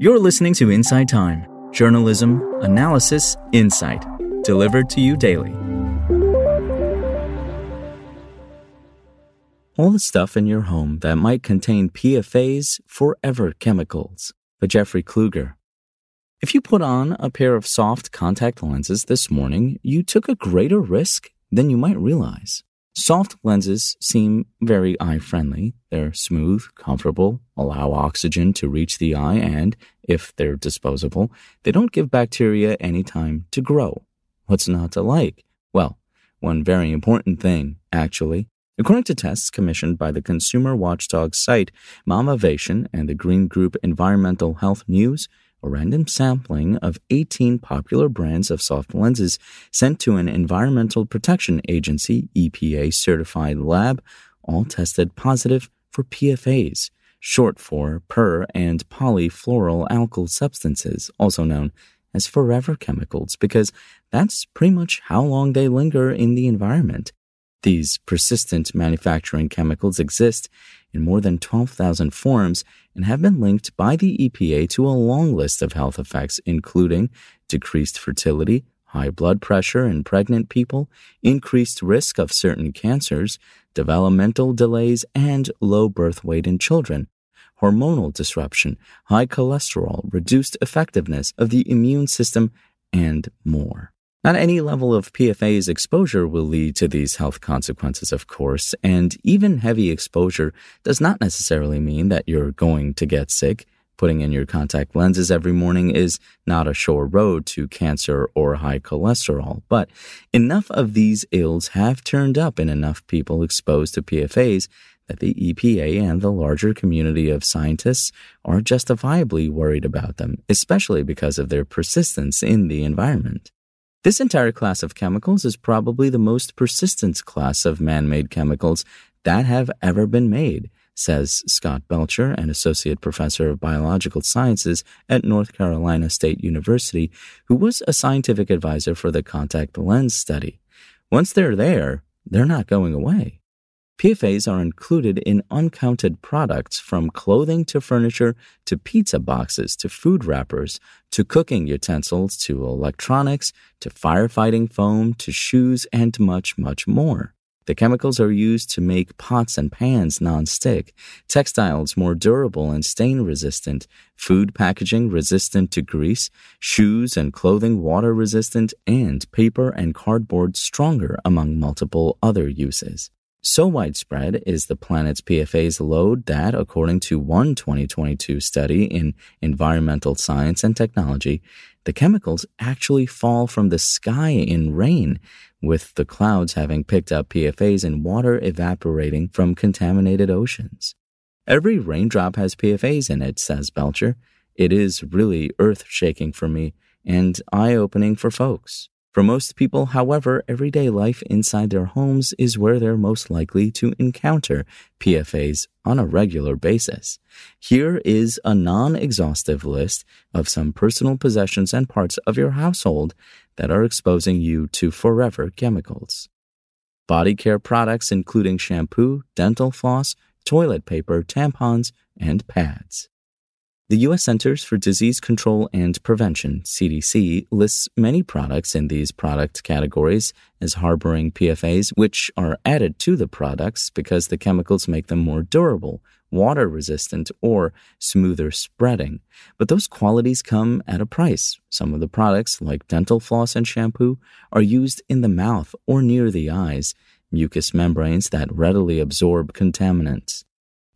You're listening to Inside Time journalism, analysis, insight, delivered to you daily. All the stuff in your home that might contain PFAS, forever chemicals, by Jeffrey Kluger. If you put on a pair of soft contact lenses this morning, you took a greater risk than you might realize. Soft lenses seem very eye friendly. They're smooth, comfortable, allow oxygen to reach the eye, and, if they're disposable, they don't give bacteria any time to grow. What's not to like? Well, one very important thing, actually. According to tests commissioned by the consumer watchdog site Mamavation and the Green Group Environmental Health News, a random sampling of 18 popular brands of soft lenses sent to an Environmental Protection Agency EPA certified lab all tested positive for PFAS, short for per and polyfluoroalkyl substances, also known as forever chemicals, because that's pretty much how long they linger in the environment. These persistent manufacturing chemicals exist in more than 12,000 forms and have been linked by the EPA to a long list of health effects, including decreased fertility, high blood pressure in pregnant people, increased risk of certain cancers, developmental delays, and low birth weight in children, hormonal disruption, high cholesterol, reduced effectiveness of the immune system, and more. Not any level of PFA's exposure will lead to these health consequences, of course, and even heavy exposure does not necessarily mean that you're going to get sick. Putting in your contact lenses every morning is not a sure road to cancer or high cholesterol, but enough of these ills have turned up in enough people exposed to PFAs that the EPA and the larger community of scientists are justifiably worried about them, especially because of their persistence in the environment. This entire class of chemicals is probably the most persistent class of man made chemicals that have ever been made, says Scott Belcher, an associate professor of biological sciences at North Carolina State University, who was a scientific advisor for the contact lens study. Once they're there, they're not going away. PFAs are included in uncounted products from clothing to furniture to pizza boxes to food wrappers to cooking utensils to electronics to firefighting foam to shoes and much, much more. The chemicals are used to make pots and pans non-stick, textiles more durable and stain resistant, food packaging resistant to grease, shoes and clothing water resistant, and paper and cardboard stronger among multiple other uses. So widespread is the planet's PFAS load that, according to one 2022 study in Environmental Science and Technology, the chemicals actually fall from the sky in rain, with the clouds having picked up PFAS and water evaporating from contaminated oceans. Every raindrop has PFAS in it, says Belcher. It is really earth shaking for me and eye opening for folks. For most people, however, everyday life inside their homes is where they're most likely to encounter PFAs on a regular basis. Here is a non exhaustive list of some personal possessions and parts of your household that are exposing you to forever chemicals. Body care products including shampoo, dental floss, toilet paper, tampons, and pads. The U.S. Centers for Disease Control and Prevention, CDC, lists many products in these product categories as harboring PFAs, which are added to the products because the chemicals make them more durable, water resistant, or smoother spreading. But those qualities come at a price. Some of the products, like dental floss and shampoo, are used in the mouth or near the eyes, mucous membranes that readily absorb contaminants.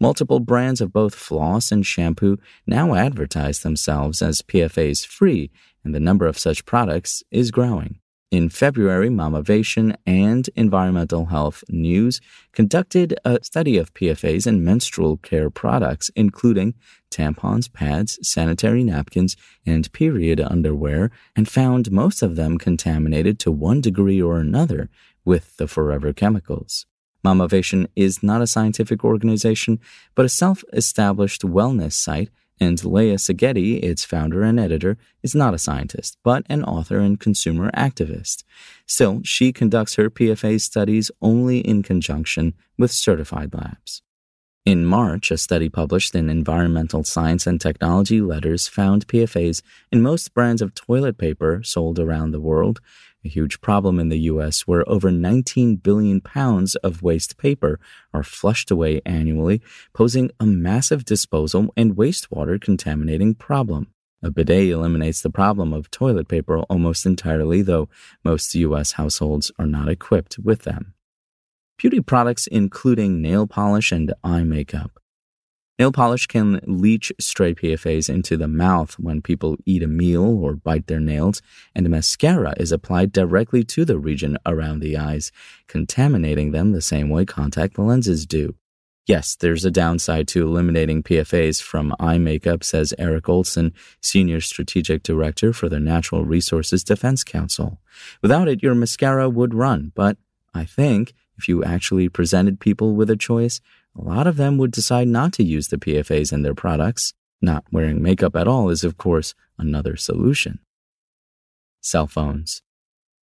Multiple brands of both floss and shampoo now advertise themselves as PFAS free, and the number of such products is growing. In February, Mamavation and Environmental Health News conducted a study of PFAS in menstrual care products, including tampons, pads, sanitary napkins, and period underwear, and found most of them contaminated to one degree or another with the forever chemicals. Mamavation is not a scientific organization, but a self established wellness site, and Leah Segedie, its founder and editor, is not a scientist, but an author and consumer activist. Still, she conducts her PFA studies only in conjunction with certified labs. In March, a study published in Environmental Science and Technology Letters found PFAS in most brands of toilet paper sold around the world, a huge problem in the U.S., where over 19 billion pounds of waste paper are flushed away annually, posing a massive disposal and wastewater contaminating problem. A bidet eliminates the problem of toilet paper almost entirely, though most U.S. households are not equipped with them. Beauty products, including nail polish and eye makeup. Nail polish can leach stray PFAs into the mouth when people eat a meal or bite their nails, and mascara is applied directly to the region around the eyes, contaminating them the same way contact lenses do. Yes, there's a downside to eliminating PFAs from eye makeup, says Eric Olson, Senior Strategic Director for the Natural Resources Defense Council. Without it, your mascara would run, but I think if you actually presented people with a choice, a lot of them would decide not to use the PFAs in their products. Not wearing makeup at all is, of course, another solution. Cell phones.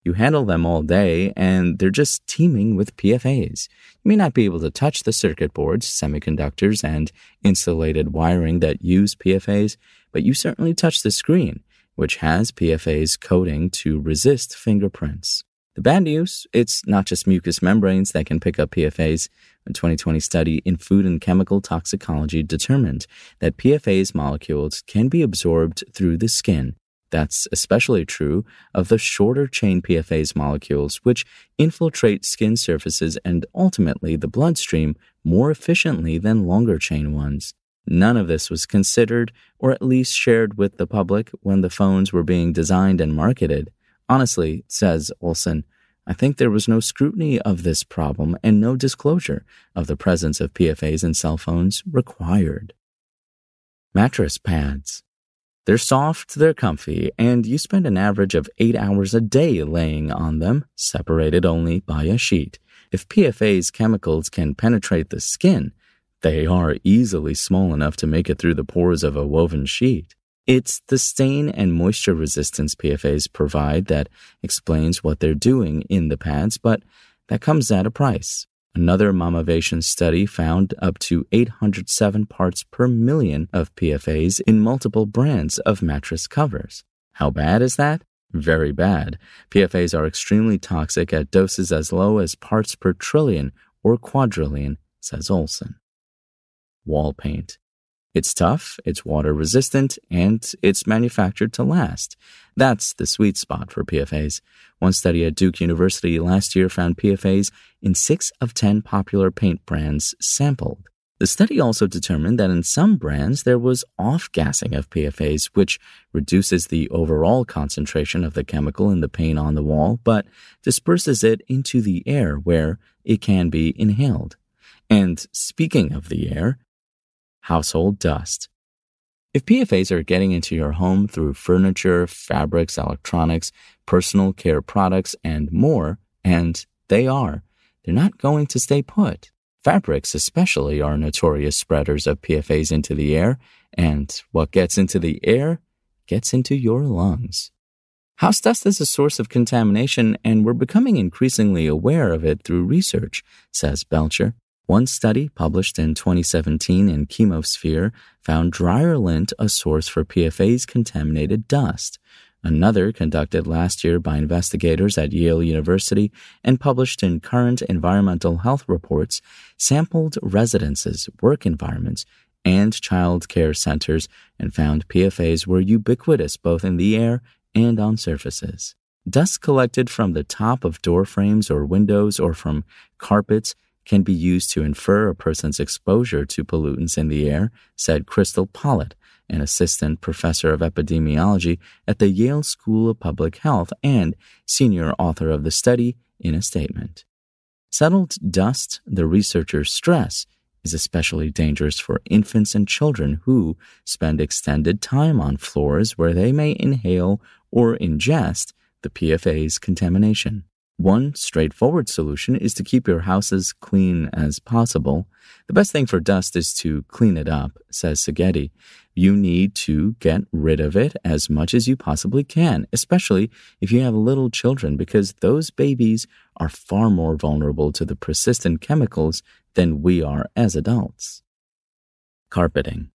You handle them all day, and they're just teeming with PFAs. You may not be able to touch the circuit boards, semiconductors, and insulated wiring that use PFAs, but you certainly touch the screen, which has PFAs coating to resist fingerprints. The bad news, it's not just mucous membranes that can pick up PFAs. A 2020 study in food and chemical toxicology determined that PFAS molecules can be absorbed through the skin that's especially true of the shorter chain PFAS molecules, which infiltrate skin surfaces and ultimately the bloodstream more efficiently than longer chain ones. None of this was considered, or at least shared with the public, when the phones were being designed and marketed. Honestly, says Olson, I think there was no scrutiny of this problem and no disclosure of the presence of PFAS in cell phones required. Mattress pads. They're soft, they're comfy, and you spend an average of eight hours a day laying on them, separated only by a sheet. If PFA's chemicals can penetrate the skin, they are easily small enough to make it through the pores of a woven sheet. It's the stain and moisture resistance PFAs provide that explains what they're doing in the pads, but that comes at a price. Another Mamavation study found up to 807 parts per million of PFAs in multiple brands of mattress covers. How bad is that? Very bad. PFAs are extremely toxic at doses as low as parts per trillion or quadrillion, says Olson. Wall paint. It's tough, it's water resistant, and it's manufactured to last. That's the sweet spot for PFAs. One study at Duke University last year found PFAs in six of 10 popular paint brands sampled. The study also determined that in some brands there was off gassing of PFAs, which reduces the overall concentration of the chemical in the paint on the wall, but disperses it into the air where it can be inhaled. And speaking of the air, household dust. If PFAs are getting into your home through furniture, fabrics, electronics, personal care products, and more, and they are, they're not going to stay put. Fabrics, especially, are notorious spreaders of PFAs into the air, and what gets into the air gets into your lungs. House dust is a source of contamination, and we're becoming increasingly aware of it through research, says Belcher. One study published in 2017 in Chemosphere found dryer lint a source for PFAS contaminated dust. Another, conducted last year by investigators at Yale University and published in Current Environmental Health Reports, sampled residences, work environments, and child care centers and found PFAS were ubiquitous both in the air and on surfaces. Dust collected from the top of door frames or windows or from carpets can be used to infer a person's exposure to pollutants in the air, said Krystal Pollitt, an assistant professor of epidemiology at the Yale School of Public Health and senior author of the study, in a statement. Settled dust, the researchers stress, is especially dangerous for infants and children who spend extended time on floors where they may inhale or ingest the PFAS contamination. One straightforward solution is to keep your house as clean as possible. The best thing for dust is to clean it up, says Segedie. You need to get rid of it as much as you possibly can, especially if you have little children, because those babies are far more vulnerable to the persistent chemicals than we are as adults. Carpeting.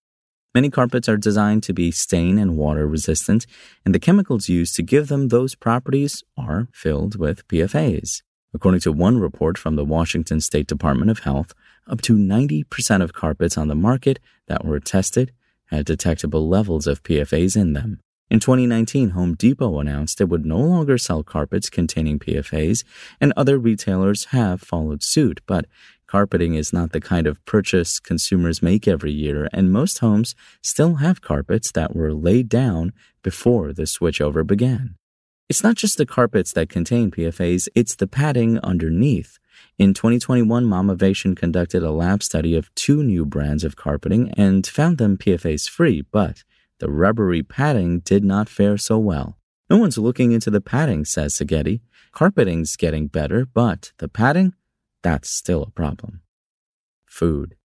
Many carpets are designed to be stain and water resistant, and the chemicals used to give them those properties are filled with PFAs. According to one report from the Washington State Department of Health, up to 90% of carpets on the market that were tested had detectable levels of PFAs in them. In 2019, Home Depot announced it would no longer sell carpets containing PFAs, and other retailers have followed suit. But carpeting is not the kind of purchase consumers make every year, and most homes still have carpets that were laid down before the switchover began. It's not just the carpets that contain PFAs, it's the padding underneath. In 2021, Mamavation conducted a lab study of two new brands of carpeting and found them PFAS free, but the rubbery padding did not fare so well. No one's looking into the padding, says Segedie. Carpeting's getting better, but the padding? That's still a problem. Food.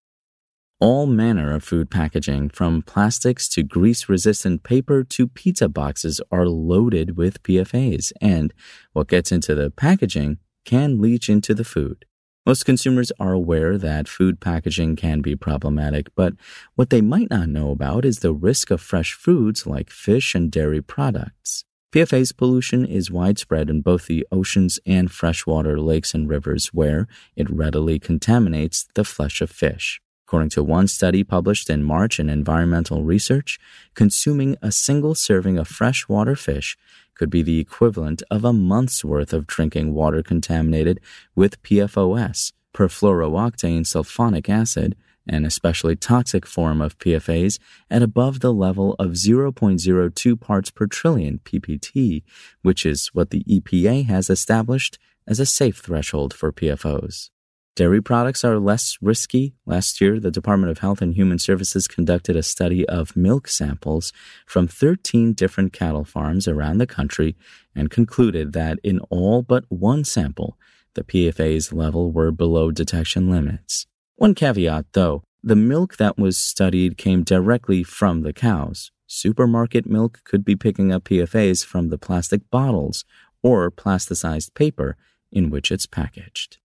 All manner of food packaging, from plastics to grease resistant paper to pizza boxes, are loaded with PFAs, and what gets into the packaging can leach into the food. Most consumers are aware that food packaging can be problematic, but what they might not know about is the risk of fresh foods like fish and dairy products. PFAS pollution is widespread in both the oceans and freshwater lakes and rivers where it readily contaminates the flesh of fish. According to one study published in March in Environmental Research, consuming a single serving of freshwater fish could be the equivalent of a month's worth of drinking water contaminated with PFOS, perfluorooctane sulfonic acid, an especially toxic form of PFAS at above the level of 0.02 parts per trillion ppt, which is what the EPA has established as a safe threshold for PFOs. Dairy products are less risky. Last year, the Department of Health and Human Services conducted a study of milk samples from 13 different cattle farms around the country and concluded that in all but one sample, the PFAS level were below detection limits. One caveat, though, the milk that was studied came directly from the cows. Supermarket milk could be picking up PFAS from the plastic bottles or plasticized paper in which it's packaged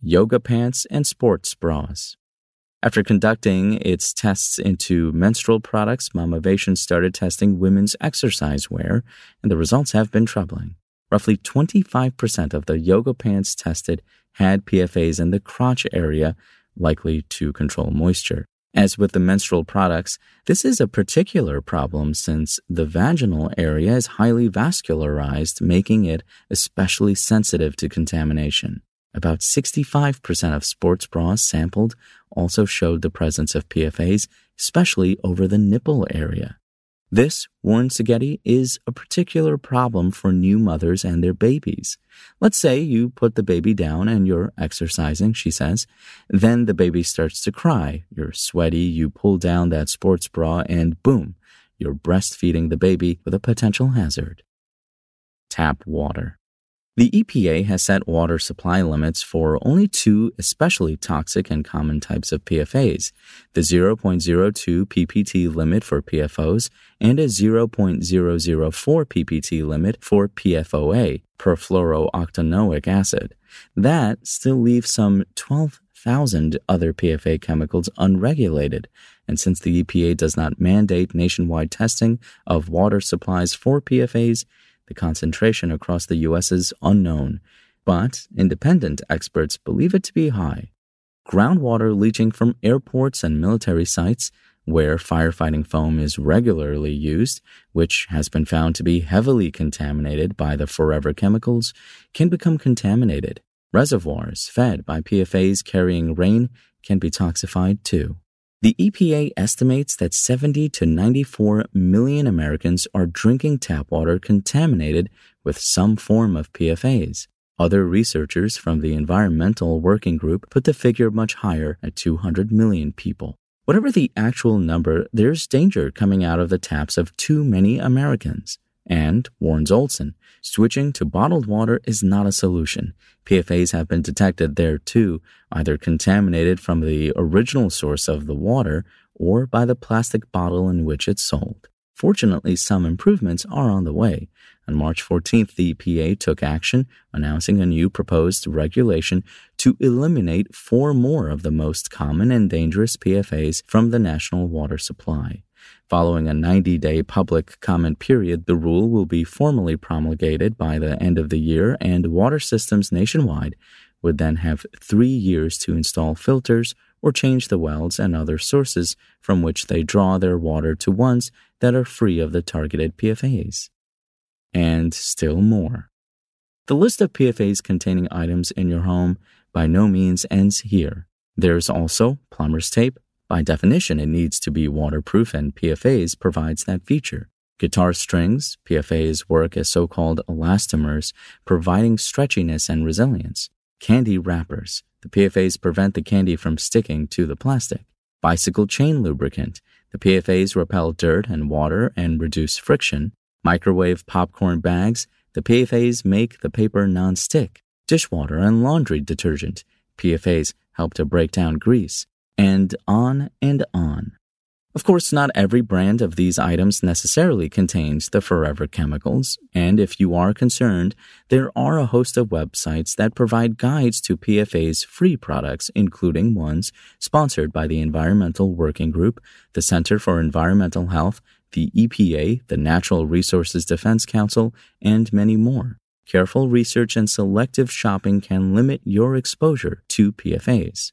yoga pants, and sports bras. After conducting its tests into menstrual products, Mamavation started testing women's exercise wear, and the results have been troubling. Roughly 25% of the yoga pants tested had PFAs in the crotch area, likely to control moisture. As with the menstrual products, this is a particular problem since the vaginal area is highly vascularized, making it especially sensitive to contamination. About 65% of sports bras sampled also showed the presence of PFAs, especially over the nipple area. This, warns Segedie, is a particular problem for new mothers and their babies. Let's say you put the baby down and you're exercising, she says. Then the baby starts to cry. You're sweaty, you pull down that sports bra, and boom, you're breastfeeding the baby with a potential hazard. Tap water. The EPA has set water supply limits for only two especially toxic and common types of PFAs the 0.02 ppt limit for PFOs and a 0.004 ppt limit for PFOA, perfluorooctanoic acid. That still leaves some 12,000 other PFA chemicals unregulated. And since the EPA does not mandate nationwide testing of water supplies for PFAs, the concentration across the U.S. is unknown, but independent experts believe it to be high. Groundwater leaching from airports and military sites where firefighting foam is regularly used, which has been found to be heavily contaminated by the forever chemicals, can become contaminated. Reservoirs fed by PFAs carrying rain can be toxified too. The EPA estimates that 70 to 94 million Americans are drinking tap water contaminated with some form of PFAs. Other researchers from the Environmental Working Group put the figure much higher at 200 million people. Whatever the actual number, there's danger coming out of the taps of too many Americans. And, warns Olson, switching to bottled water is not a solution. PFAs have been detected there too, either contaminated from the original source of the water or by the plastic bottle in which it's sold. Fortunately, some improvements are on the way. On March 14th, the EPA took action, announcing a new proposed regulation to eliminate four more of the most common and dangerous PFAS from the national water supply. Following a 90 day public comment period, the rule will be formally promulgated by the end of the year, and water systems nationwide would then have three years to install filters or change the wells and other sources from which they draw their water to ones that are free of the targeted PFAs. And still more. The list of PFAs containing items in your home by no means ends here. There's also plumber's tape. By definition, it needs to be waterproof, and PFAs provides that feature. Guitar strings, PFAs work as so called elastomers, providing stretchiness and resilience. Candy wrappers, the PFAs prevent the candy from sticking to the plastic. Bicycle chain lubricant, the PFAs repel dirt and water and reduce friction. Microwave popcorn bags, the PFAs make the paper non-stick. Dishwater and laundry detergent, PFAs help to break down grease. And on and on. Of course, not every brand of these items necessarily contains the forever chemicals, and if you are concerned, there are a host of websites that provide guides to PFA's free products, including ones sponsored by the Environmental Working Group, the Center for Environmental Health, the EPA, the Natural Resources Defense Council, and many more. Careful research and selective shopping can limit your exposure to PFAs.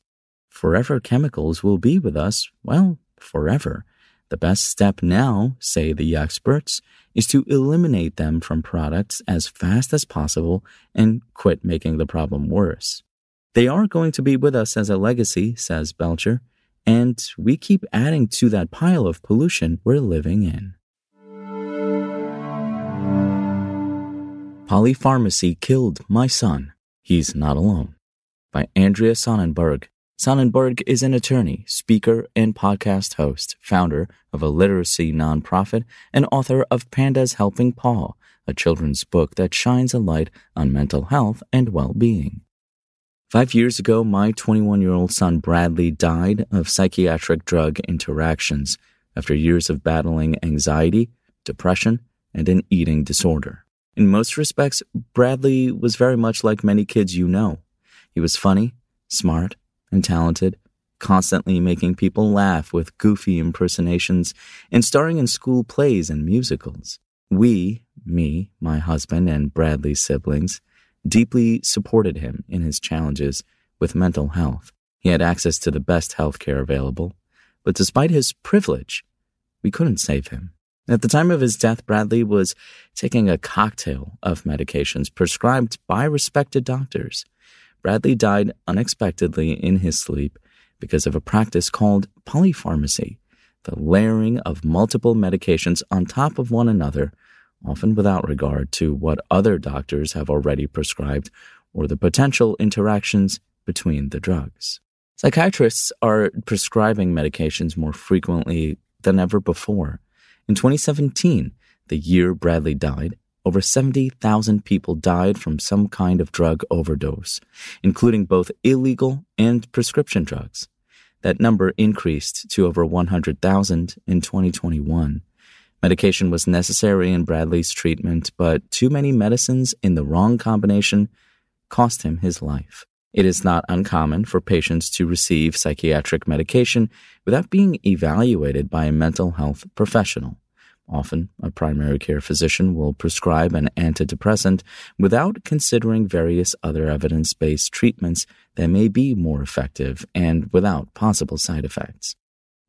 Forever chemicals will be with us, well, forever. The best step now, say the experts, is to eliminate them from products as fast as possible and quit making the problem worse. They are going to be with us as a legacy, says Belcher, and we keep adding to that pile of pollution we're living in. Polypharmacy Killed My Son. He's Not Alone. By Andrea Sonnenberg, Sonnenberg is an attorney, speaker, and podcast host, founder of a literacy nonprofit, and author of Pandas Helping Paw, a children's book that shines a light on mental health and well being. Five years ago, my 21 year old son Bradley died of psychiatric drug interactions after years of battling anxiety, depression, and an eating disorder. In most respects, Bradley was very much like many kids you know. He was funny, smart, and talented, constantly making people laugh with goofy impersonations and starring in school plays and musicals. We, me, my husband, and Bradley's siblings, deeply supported him in his challenges with mental health. He had access to the best health care available, but despite his privilege, we couldn't save him. At the time of his death, Bradley was taking a cocktail of medications prescribed by respected doctors. Bradley died unexpectedly in his sleep because of a practice called polypharmacy, the layering of multiple medications on top of one another, often without regard to what other doctors have already prescribed or the potential interactions between the drugs. Psychiatrists are prescribing medications more frequently than ever before. In 2017, the year Bradley died, over 70,000 people died from some kind of drug overdose, including both illegal and prescription drugs. That number increased to over 100,000 in 2021. Medication was necessary in Bradley's treatment, but too many medicines in the wrong combination cost him his life. It is not uncommon for patients to receive psychiatric medication without being evaluated by a mental health professional. Often, a primary care physician will prescribe an antidepressant without considering various other evidence based treatments that may be more effective and without possible side effects.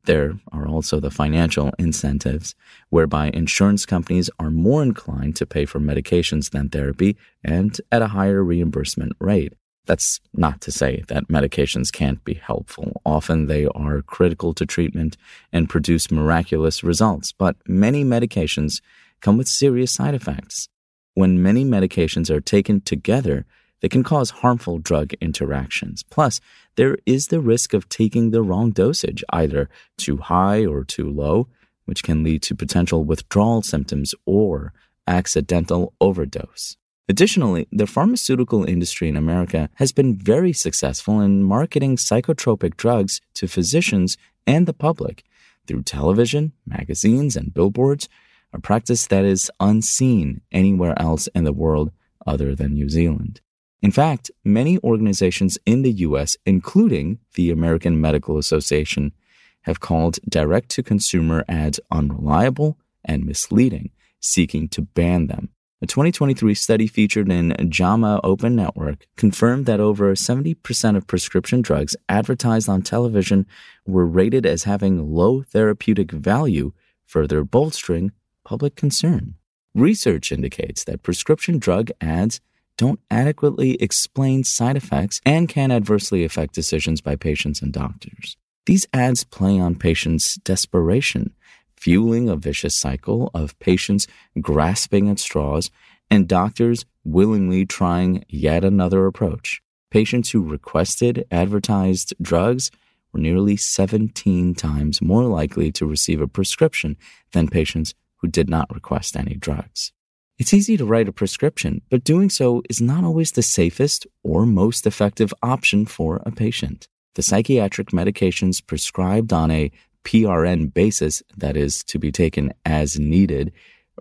There are also the financial incentives, whereby insurance companies are more inclined to pay for medications than therapy and at a higher reimbursement rate. That's not to say that medications can't be helpful. Often they are critical to treatment and produce miraculous results, but many medications come with serious side effects. When many medications are taken together, they can cause harmful drug interactions. Plus, there is the risk of taking the wrong dosage, either too high or too low, which can lead to potential withdrawal symptoms or accidental overdose. Additionally, the pharmaceutical industry in America has been very successful in marketing psychotropic drugs to physicians and the public through television, magazines, and billboards, a practice that is unseen anywhere else in the world other than New Zealand. In fact, many organizations in the US, including the American Medical Association, have called direct to consumer ads unreliable and misleading, seeking to ban them. A 2023 study featured in JAMA Open Network confirmed that over 70% of prescription drugs advertised on television were rated as having low therapeutic value, further bolstering public concern. Research indicates that prescription drug ads don't adequately explain side effects and can adversely affect decisions by patients and doctors. These ads play on patients' desperation fueling a vicious cycle of patients grasping at straws and doctors willingly trying yet another approach. Patients who requested advertised drugs were nearly 17 times more likely to receive a prescription than patients who did not request any drugs. It's easy to write a prescription, but doing so is not always the safest or most effective option for a patient. The psychiatric medications prescribed on a PRN basis, that is, to be taken as needed,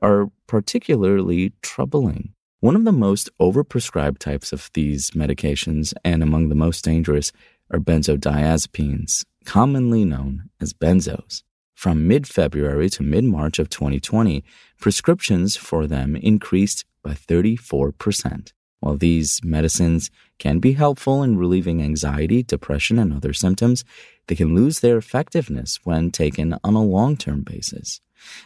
are particularly troubling. One of the most overprescribed types of these medications and among the most dangerous are benzodiazepines, commonly known as benzos. From mid February to mid March of 2020, prescriptions for them increased by 34%. While these medicines can be helpful in relieving anxiety, depression, and other symptoms, they can lose their effectiveness when taken on a long term basis.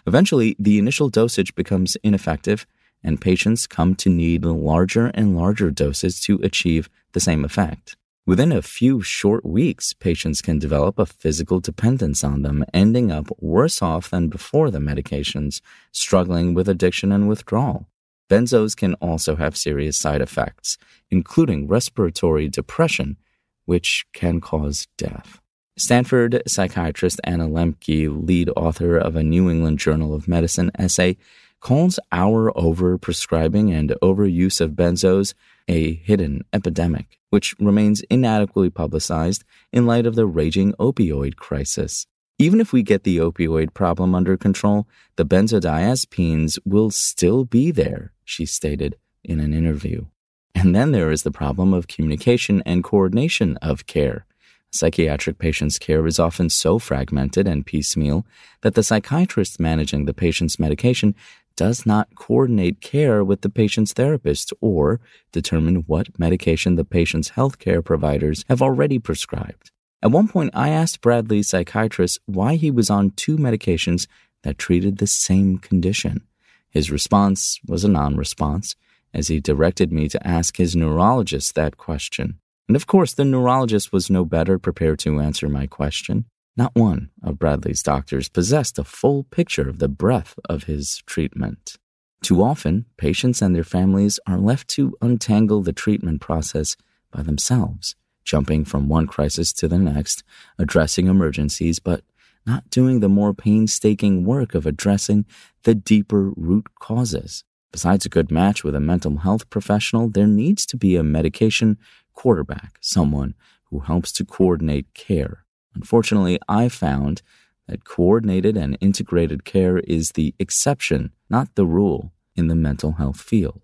Eventually, the initial dosage becomes ineffective, and patients come to need larger and larger doses to achieve the same effect. Within a few short weeks, patients can develop a physical dependence on them, ending up worse off than before the medications, struggling with addiction and withdrawal. Benzos can also have serious side effects, including respiratory depression, which can cause death. Stanford psychiatrist Anna Lembke, lead author of a New England Journal of Medicine essay, calls our overprescribing and overuse of benzos a hidden epidemic, which remains inadequately publicized in light of the raging opioid crisis. Even if we get the opioid problem under control, the benzodiazepines will still be there, she stated in an interview. And then there is the problem of communication and coordination of care. Psychiatric patient's care is often so fragmented and piecemeal that the psychiatrist managing the patient's medication does not coordinate care with the patient's therapist or determine what medication the patient's healthcare providers have already prescribed. At one point, I asked Bradley's psychiatrist why he was on two medications that treated the same condition. His response was a non response, as he directed me to ask his neurologist that question. And of course, the neurologist was no better prepared to answer my question. Not one of Bradley's doctors possessed a full picture of the breadth of his treatment. Too often, patients and their families are left to untangle the treatment process by themselves jumping from one crisis to the next, addressing emergencies, but not doing the more painstaking work of addressing the deeper root causes. Besides a good match with a mental health professional, there needs to be a medication quarterback, someone who helps to coordinate care. Unfortunately, I found that coordinated and integrated care is the exception, not the rule, in the mental health field.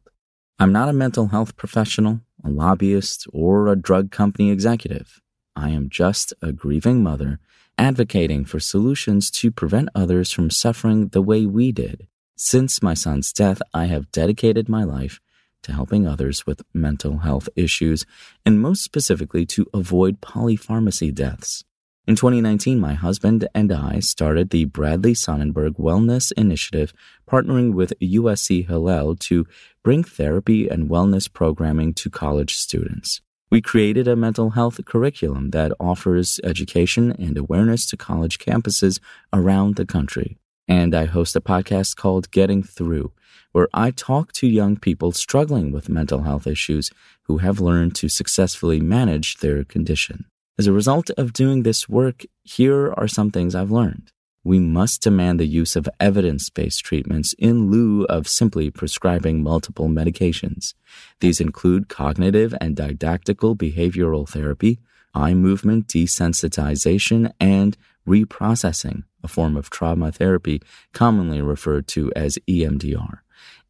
I'm not a mental health professional, a lobbyist, or a drug company executive. I am just a grieving mother advocating for solutions to prevent others from suffering the way we did. Since my son's death, I have dedicated my life to helping others with mental health issues, and most specifically to avoid polypharmacy deaths. In 2019, my husband and I started the Bradley Sonnenberg Wellness Initiative, partnering with USC Hillel to bring therapy and wellness programming to college students. We created a mental health curriculum that offers education and awareness to college campuses around the country. And I host a podcast called Getting Through, where I talk to young people struggling with mental health issues who have learned to successfully manage their condition. As a result of doing this work, here are some things I've learned. We must demand the use of evidence based treatments in lieu of simply prescribing multiple medications. These include cognitive and dialectical behavioral therapy, eye movement desensitization, and reprocessing, a form of trauma therapy commonly referred to as EMDR,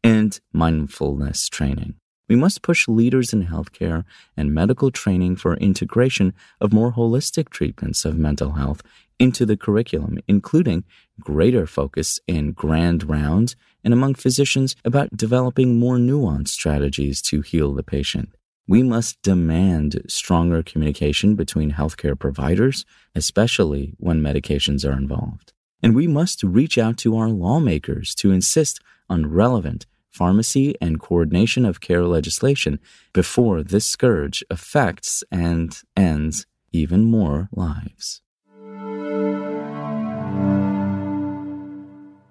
and mindfulness training. We must push leaders in healthcare and medical training for integration of more holistic treatments of mental health into the curriculum, including greater focus in grand rounds and among physicians about developing more nuanced strategies to heal the patient. We must demand stronger communication between healthcare providers, especially when medications are involved. And we must reach out to our lawmakers to insist on relevant pharmacy and coordination of care legislation before this scourge affects and ends even more lives.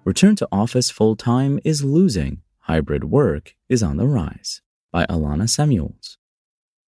Return to office full time is losing, hybrid work is on the rise. By Alana Semuels.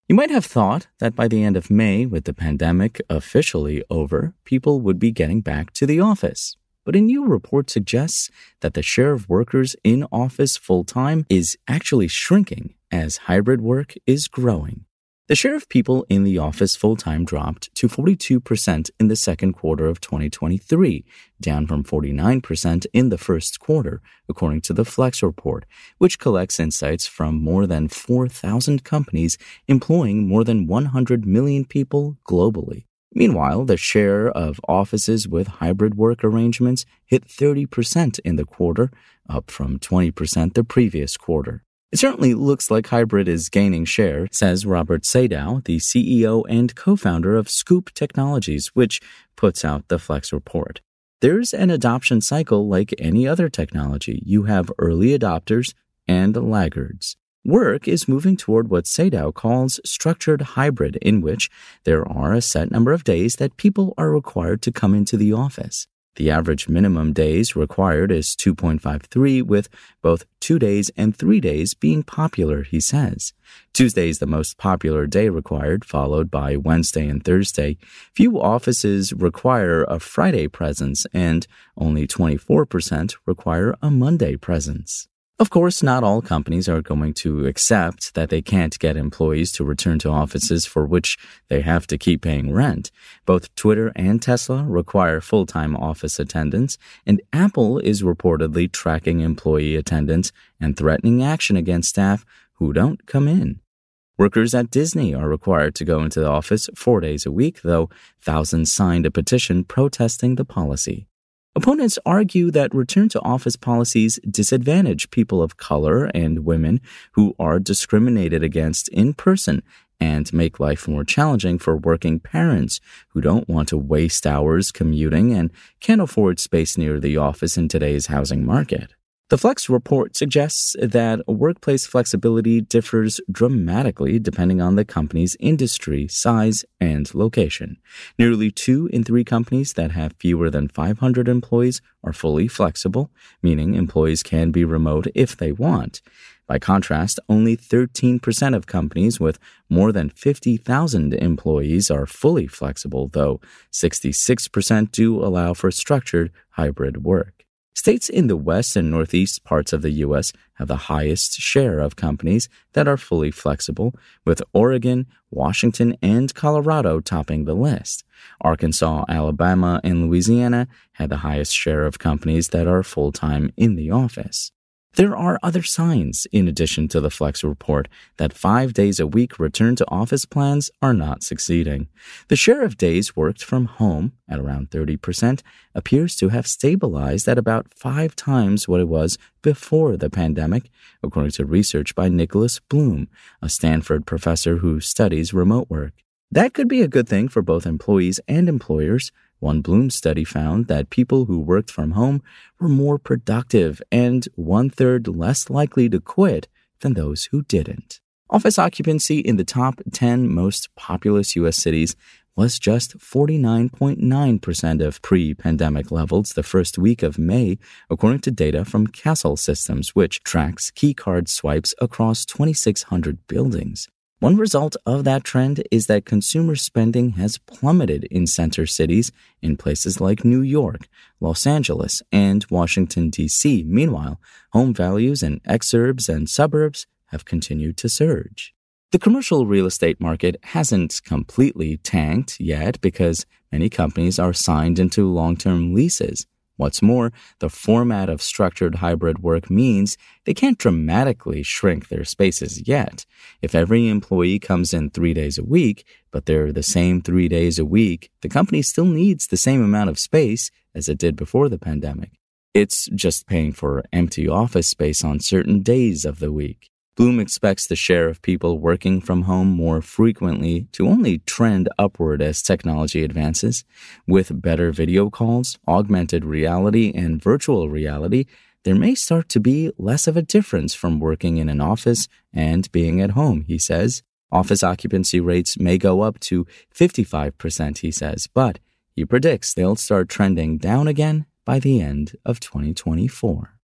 You might have thought that by the end of May, with the pandemic officially over, people would be getting back to the office. But a new report suggests that the share of workers in office full time is actually shrinking as hybrid work is growing. The share of people in the office full time dropped to 42% in the second quarter of 2023, down from 49% in the first quarter, according to the Flex report, which collects insights from more than 4,000 companies employing more than 100 million people globally. Meanwhile, the share of offices with hybrid work arrangements hit 30% in the quarter, up from 20% the previous quarter. It certainly looks like hybrid is gaining share, says Robert Sadow, the CEO and co founder of Scoop Technologies, which puts out the Flex report. There's an adoption cycle like any other technology. You have early adopters and laggards. Work is moving toward what Sadow calls structured hybrid, in which there are a set number of days that people are required to come into the office. The average minimum days required is 2.53, with both two days and three days being popular, he says. Tuesday is the most popular day required, followed by Wednesday and Thursday. Few offices require a Friday presence, and only 24% require a Monday presence. Of course, not all companies are going to accept that they can't get employees to return to offices for which they have to keep paying rent. Both Twitter and Tesla require full time office attendance, and Apple is reportedly tracking employee attendance and threatening action against staff who don't come in. Workers at Disney are required to go into the office four days a week, though thousands signed a petition protesting the policy. Opponents argue that return to office policies disadvantage people of color and women who are discriminated against in person and make life more challenging for working parents who don't want to waste hours commuting and can't afford space near the office in today's housing market. The Flex report suggests that workplace flexibility differs dramatically depending on the company's industry, size, and location. Nearly two in three companies that have fewer than 500 employees are fully flexible, meaning employees can be remote if they want. By contrast, only 13% of companies with more than 50,000 employees are fully flexible, though 66% do allow for structured hybrid work. States in the west and northeast parts of the U.S. have the highest share of companies that are fully flexible, with Oregon, Washington, and Colorado topping the list. Arkansas, Alabama, and Louisiana had the highest share of companies that are full time in the office. There are other signs, in addition to the Flex report, that five days a week return to office plans are not succeeding. The share of days worked from home, at around 30%, appears to have stabilized at about five times what it was before the pandemic, according to research by Nicholas Bloom, a Stanford professor who studies remote work. That could be a good thing for both employees and employers one Bloom study found that people who worked from home were more productive and one third less likely to quit than those who didn't. Office occupancy in the top 10 most populous U.S. cities was just 49.9% of pre pandemic levels the first week of May, according to data from Kastle Systems, which tracks keycard swipes across 2,600 buildings. One result of that trend is that consumer spending has plummeted in center cities in places like New York, Los Angeles, and Washington, D.C. Meanwhile, home values in exurbs and suburbs have continued to surge. The commercial real estate market hasn't completely tanked yet because many companies are signed into long term leases. What's more, the format of structured hybrid work means they can't dramatically shrink their spaces yet. If every employee comes in three days a week, but they're the same three days a week, the company still needs the same amount of space as it did before the pandemic. It's just paying for empty office space on certain days of the week. Bloom expects the share of people working from home more frequently to only trend upward as technology advances. With better video calls, augmented reality, and virtual reality, there may start to be less of a difference from working in an office and being at home, he says. Office occupancy rates may go up to 55%, he says, but he predicts they'll start trending down again by the end of 2024.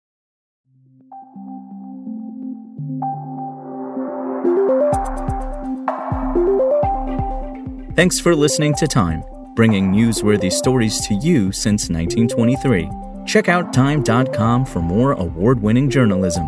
Thanks for listening to Time, bringing newsworthy stories to you since 1923. Check out Time.com for more award winning journalism.